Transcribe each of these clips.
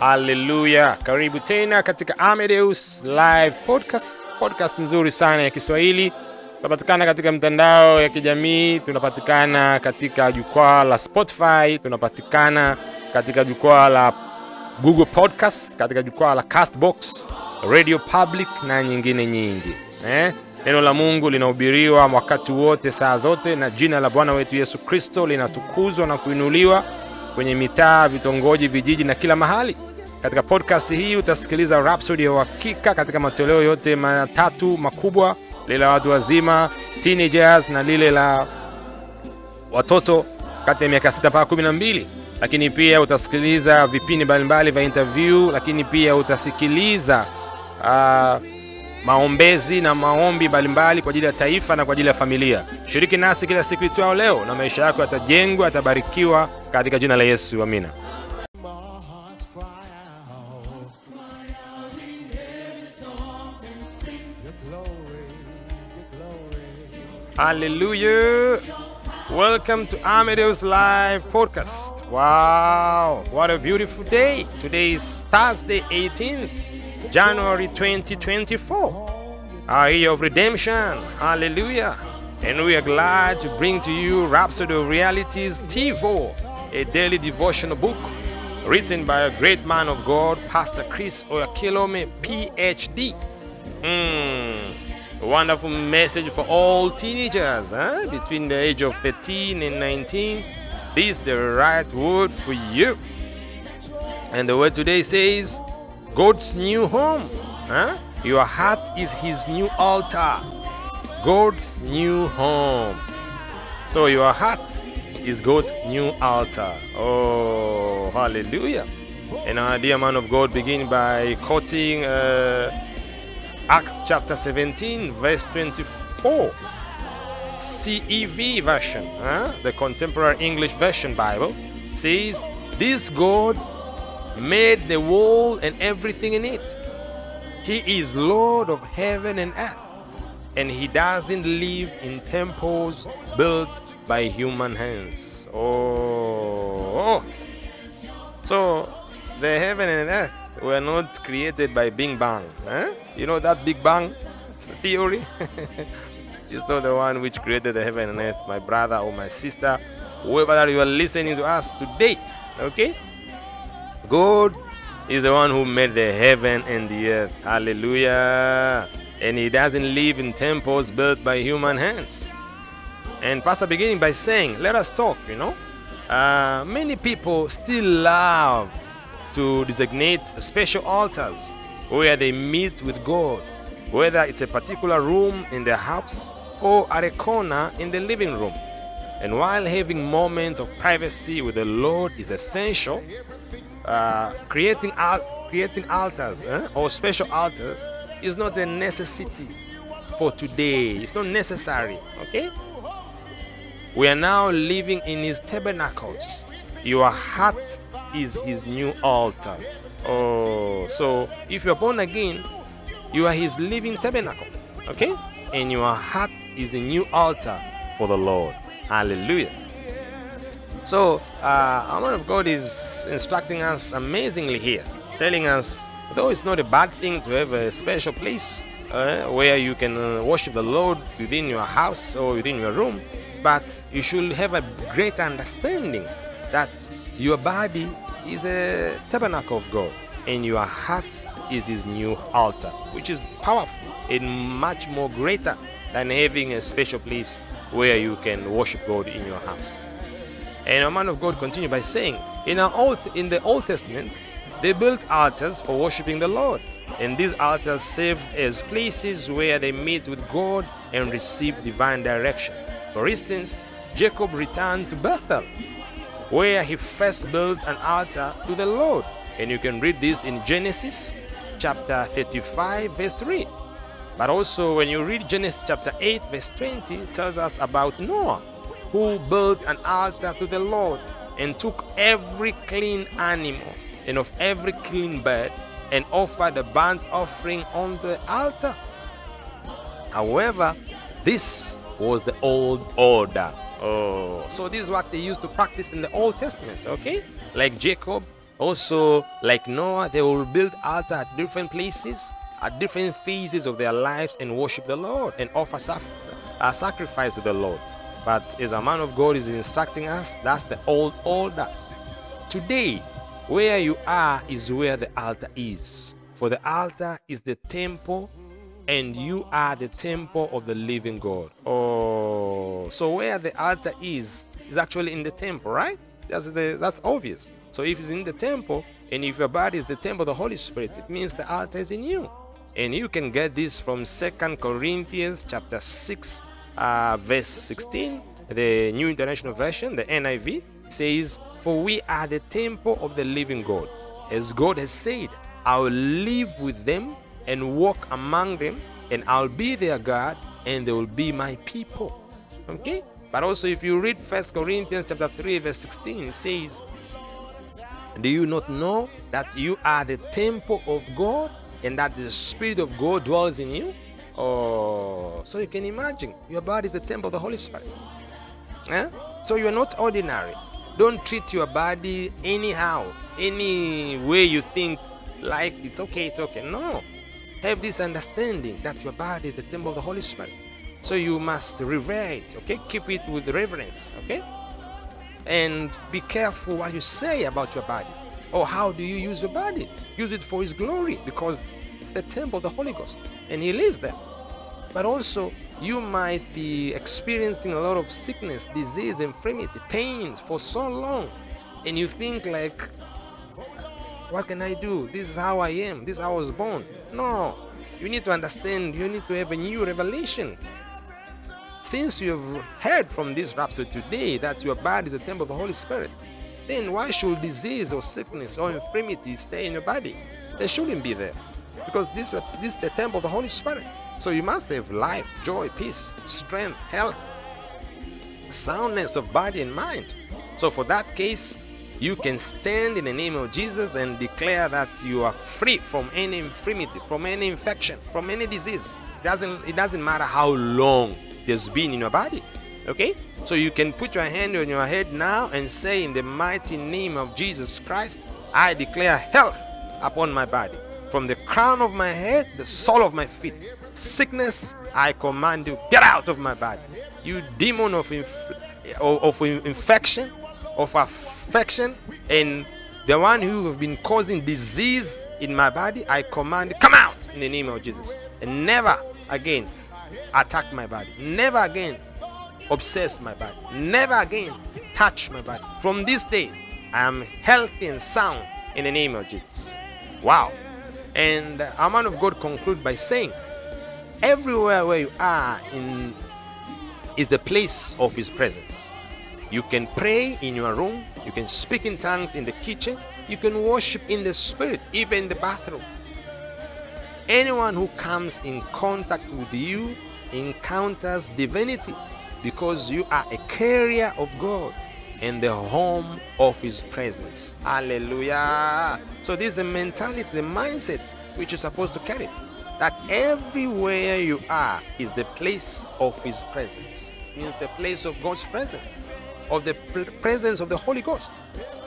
Haleluya! Karibu tena katika Amadeus Live Podcast, podcast nzuri sana ya Kiswahili. Tunapatikana katika mtandao ya kijamii, tunapatikana katika jukwaa la Spotify, tunapatikana katika jukwaa la Google Podcast, katika jukwaa la Castbox, Radio Public na nyingine nyingi eh? Neno la Mungu linahubiriwa wakati wote, saa zote, na jina la Bwana wetu Yesu Kristo linatukuzwa na kuinuliwa kwenye mitaa, vitongoji, vijiji na kila mahali. Katika podcast hii utasikiliza Rhapsody ya uhakika katika matoleo yote matatu makubwa, lile la watu wazima, teenagers, na lile la watoto kati ya miaka 6 mpaka 12. Lakini pia utasikiliza vipindi mbalimbali vya interview, lakini pia utasikiliza uh, maombezi na maombi mbalimbali kwa ajili ya taifa na kwa ajili ya familia. Shiriki nasi kila siku itwao leo, na maisha yako yatajengwa, yatabarikiwa katika jina la Yesu, amina. Hallelujah. Welcome to Amadeus Live Podcast. Wow, what a beautiful day. Today is Thursday, 18th January 2024. Our year of redemption. Hallelujah. And we are glad to bring to you Rhapsody of Realities TeeVo, a daily devotional book written by a great man of God, Pastor Chris Oyakhilome, PhD. Hmm. A wonderful message for all teenagers huh? between the age of 13 and 19. This is the right word for you. And the word today says, God's new home. Huh? Your heart is his new altar. God's new home. So your heart is God's new altar. Oh, hallelujah. And our dear man of God begin by quoting uh, Acts chapter 17, verse 24. CEV version, huh? the contemporary English version Bible, says, This God made the world and everything in it. He is Lord of heaven and earth, and He doesn't live in temples built by human hands. Oh, so the heaven and earth were not created by Big Bang. Huh? You know that Big Bang theory? it's not the one which created the heaven and earth, my brother or my sister, whoever that you are listening to us today. Okay? God is the one who made the heaven and the earth. Hallelujah. And he doesn't live in temples built by human hands. And Pastor beginning by saying, let us talk, you know. Uh, many people still love to designate special altars where they meet with God, whether it's a particular room in their house or at a corner in the living room. And while having moments of privacy with the Lord is essential, uh, creating, al- creating altars eh, or special altars is not a necessity for today. It's not necessary, okay? We are now living in His tabernacles. Your heart is His new altar. Oh, so if you're born again, you are His living tabernacle, okay? And your heart is the new altar for the Lord. Hallelujah. So, uh, our man of God is instructing us amazingly here, telling us, though it's not a bad thing to have a special place uh, where you can uh, worship the Lord within your house or within your room, but you should have a great understanding that your body is a tabernacle of God and your heart is his new altar, which is powerful and much more greater than having a special place where you can worship God in your house. And a man of God continued by saying, in, old, in the Old Testament, they built altars for worshiping the Lord. And these altars served as places where they meet with God and receive divine direction. For instance, Jacob returned to Bethel, where he first built an altar to the Lord. And you can read this in Genesis chapter 35, verse 3. But also, when you read Genesis chapter 8, verse 20, it tells us about Noah, who built an altar to the Lord and took every clean animal and of every clean bird and offered a burnt offering on the altar. However, this was the old order. Oh, so this is what they used to practice in the Old Testament, okay? Like Jacob Also, like Noah, they will build altar at different places, at different phases of their lives, and worship the Lord and offer a sacrifice to the Lord. But as a man of God is instructing us, that's the old order. Today, where you are is where the altar is. For the altar is the temple, and you are the temple of the living God. Oh, so where the altar is, is actually in the temple, right? That's, that's obvious. So if it's in the temple, and if your body is the temple of the Holy Spirit, it means the altar is in you. And you can get this from Second Corinthians chapter 6, uh, verse 16. The New International Version, the NIV, says, For we are the temple of the living God. As God has said, I will live with them and walk among them, and I'll be their God, and they will be my people. Okay? But also, if you read First Corinthians chapter 3, verse 16, it says, Do you not know that you are the temple of God and that the Spirit of God dwells in you? Oh, so you can imagine your body is the temple of the Holy Spirit. Eh? So you are not ordinary. Don't treat your body anyhow, any way you think like it's okay, it's okay. No. Have this understanding that your body is the temple of the Holy Spirit. So you must revere it, okay? Keep it with reverence, okay? And be careful what you say about your body. Or how do you use your body? Use it for His glory because it's the temple of the Holy Ghost and He lives there. But also, you might be experiencing a lot of sickness, disease, infirmity, pains for so long. And you think, like, what can I do? This is how I am. This is how I was born. No. You need to understand. You need to have a new revelation. Since you have heard from this rhapsody today that your body is a temple of the Holy Spirit, then why should disease or sickness or infirmity stay in your body? They shouldn't be there. Because this, this is the temple of the Holy Spirit. So you must have life, joy, peace, strength, health, soundness of body and mind. So for that case, you can stand in the name of Jesus and declare that you are free from any infirmity, from any infection, from any disease. It doesn't, it doesn't matter how long has been in your body. Okay? So you can put your hand on your head now and say, In the mighty name of Jesus Christ, I declare health upon my body. From the crown of my head, the sole of my feet. Sickness, I command you, get out of my body. You demon of, inf- of infection, of affection, and the one who have been causing disease in my body, I command, come out in the name of Jesus. And never again attack my body. Never again obsess my body. Never again touch my body. From this day, I am healthy and sound in the name of Jesus. Wow. And a man of God conclude by saying, everywhere where you are in is the place of his presence. You can pray in your room, you can speak in tongues in the kitchen, you can worship in the spirit, even in the bathroom. Anyone who comes in contact with you encounters divinity because you are a carrier of God and the home of His presence. Hallelujah. So, this is the mentality, the mindset which you're supposed to carry. That everywhere you are is the place of His presence. Means the place of God's presence, of the presence of the Holy Ghost.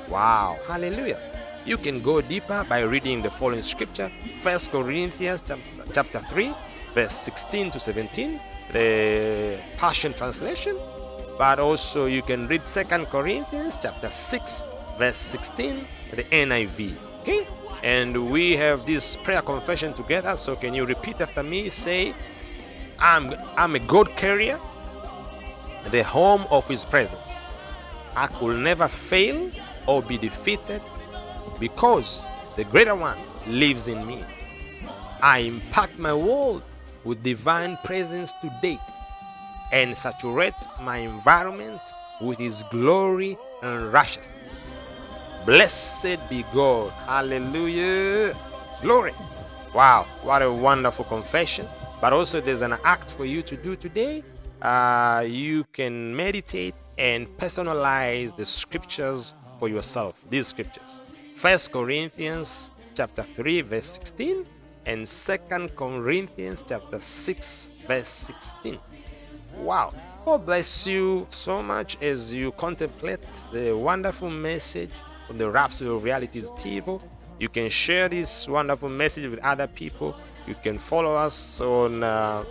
Wow. Hallelujah. You can go deeper by reading the following scripture First Corinthians chapter 3, verse 16 to 17 the Passion Translation, but also you can read Second Corinthians chapter 6, verse 16, the NIV. Okay? And we have this prayer confession together. So can you repeat after me? Say, I'm I'm a God carrier, the home of his presence. I could never fail or be defeated because the greater one lives in me. I impact my world with divine presence today and saturate my environment with His glory and righteousness. Blessed be God. Hallelujah. Glory. Wow, what a wonderful confession. But also, there's an act for you to do today. Uh, you can meditate and personalize the scriptures for yourself. These scriptures. First Corinthians chapter 3, verse 16 and Second Corinthians chapter 6 verse 16. Wow. God bless you so much as you contemplate the wonderful message from the Rhapsody of Realities TV. You can share this wonderful message with other people. You can follow us on uh,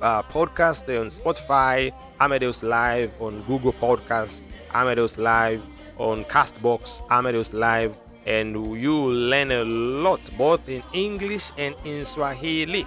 uh, podcast on Spotify, Amadeus Live on Google Podcast, Amadeus Live on Castbox, Amadeus Live, and you learn a lot both in English and in Swahili.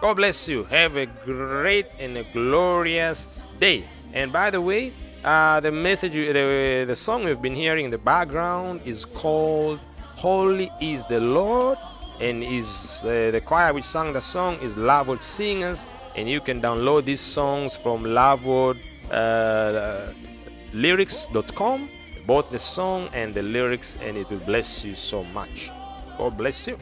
God bless you. Have a great and a glorious day. And by the way, uh, the message, the, the song we've been hearing in the background is called Holy is the Lord, and is uh, the choir which sang the song is LoveWorld Singers, and you can download these songs from LoveWorld uh, lyrics.com, both the song and the lyrics, and it will bless you so much. God bless you.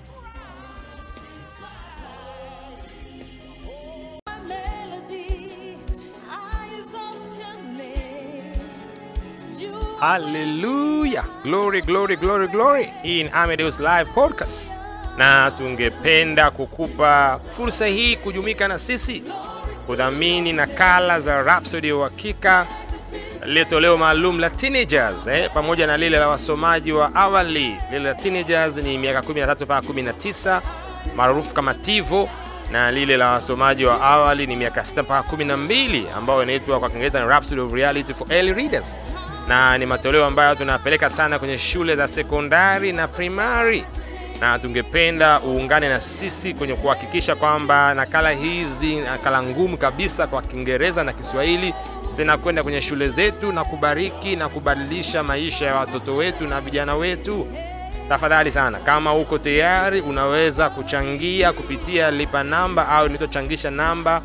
Haleluya, glory glory glory glory. in Amadeus Live Podcast, na tungependa kukupa fursa hii kujumika na sisi kudhamini nakala za Rhapsody ya uhakika lile toleo maalum la teenagers eh, pamoja na lile la wasomaji wa awali. Lile la teenagers ni miaka 13 mpaka 19 maarufu kama TIVO, na lile la wasomaji wa awali ni miaka 6 mpaka 12 ambayo inaitwa kwa Kiingereza ni Rhapsody of Reality for Early Readers, na ni matoleo ambayo tunapeleka sana kwenye shule za sekondari na primary na tungependa uungane na sisi kwenye kuhakikisha kwamba nakala hizi, nakala ngumu kabisa kwa Kiingereza na Kiswahili zinakwenda kwenye shule zetu na kubariki na kubadilisha maisha ya watoto wetu na vijana wetu. Tafadhali sana, kama uko tayari, unaweza kuchangia kupitia lipa namba au nitochangisha namba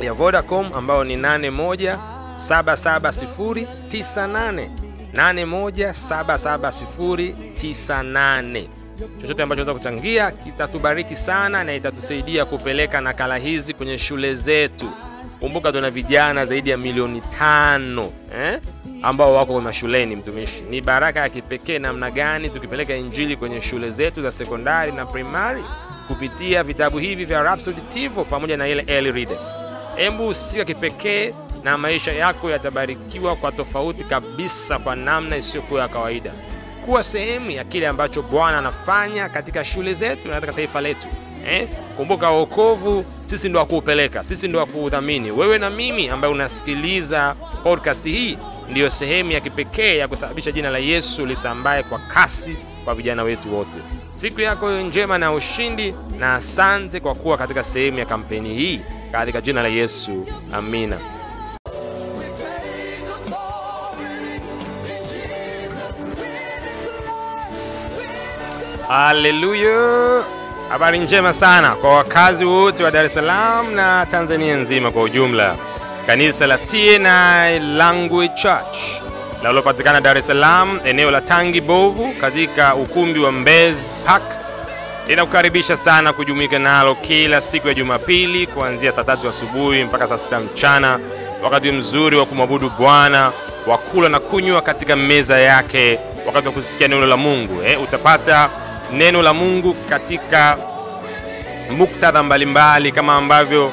ya Vodacom ambayo ni 81779098 81779098. Chochote ambacho unaweza kuchangia kitatubariki sana na itatusaidia kupeleka nakala hizi kwenye shule zetu. Kumbuka tuna vijana zaidi ya milioni tano eh, ambao wako mashuleni. Mtumishi, ni baraka ya kipekee namna gani tukipeleka injili kwenye shule zetu za sekondari na primari kupitia vitabu hivi vya Rhapsody pamoja na ile early readers. Hebu kipekee na maisha yako yatabarikiwa kwa tofauti kabisa, kwa namna isiyokuwa ya kawaida. Kuwa sehemu ya kile ambacho Bwana anafanya katika shule zetu na katika taifa letu. Eh? Kumbuka wokovu sisi ndo wakuupeleka, sisi ndo wakuudhamini. Wewe na mimi ambaye unasikiliza podcast hii ndiyo sehemu ya kipekee ya kusababisha jina la Yesu lisambaye kwa kasi kwa vijana wetu wote. Siku yako njema na ushindi, na asante kwa kuwa katika sehemu ya kampeni hii, katika jina la Yesu, amina. Haleluya! Habari njema sana kwa wakazi wote wa Dar es Salaam na Tanzania nzima kwa ujumla. Kanisa la TNI Language Church linalopatikana Dar es Salaam, eneo la Tangi Bovu, katika ukumbi wa Mbezi Park linakukaribisha sana kujumuika nalo kila siku ya Jumapili kuanzia saa tatu asubuhi mpaka saa sita mchana, wakati mzuri wa kumwabudu Bwana, wa kula na kunywa katika meza yake, wakati wa kusikia neno la Mungu. Eh, utapata neno la Mungu katika muktadha mbalimbali kama ambavyo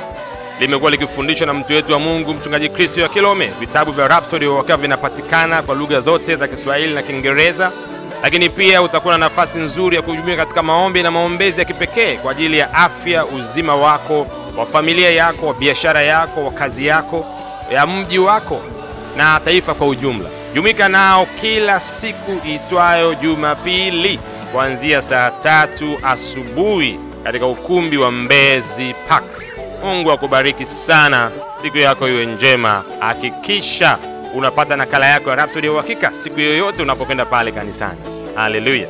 limekuwa likifundishwa na mtu wetu wa Mungu mchungaji Kristo ya Kilome. Vitabu vya Rhapsody wakiwa vinapatikana kwa lugha zote za Kiswahili na Kiingereza, lakini pia utakuwa na nafasi nzuri ya kujumuika katika maombi na maombezi ya kipekee kwa ajili ya afya, uzima wako, wa familia yako, wa biashara yako, wa kazi yako, ya mji wako na taifa kwa ujumla. Jumuika nao kila siku itwayo Jumapili kuanzia saa tatu asubuhi katika ukumbi wa Mbezi Park. Mungu akubariki sana, siku yako iwe njema. Hakikisha unapata nakala yako ya Rhapsody ya uhakika siku yoyote unapokwenda pale kanisani. Haleluya!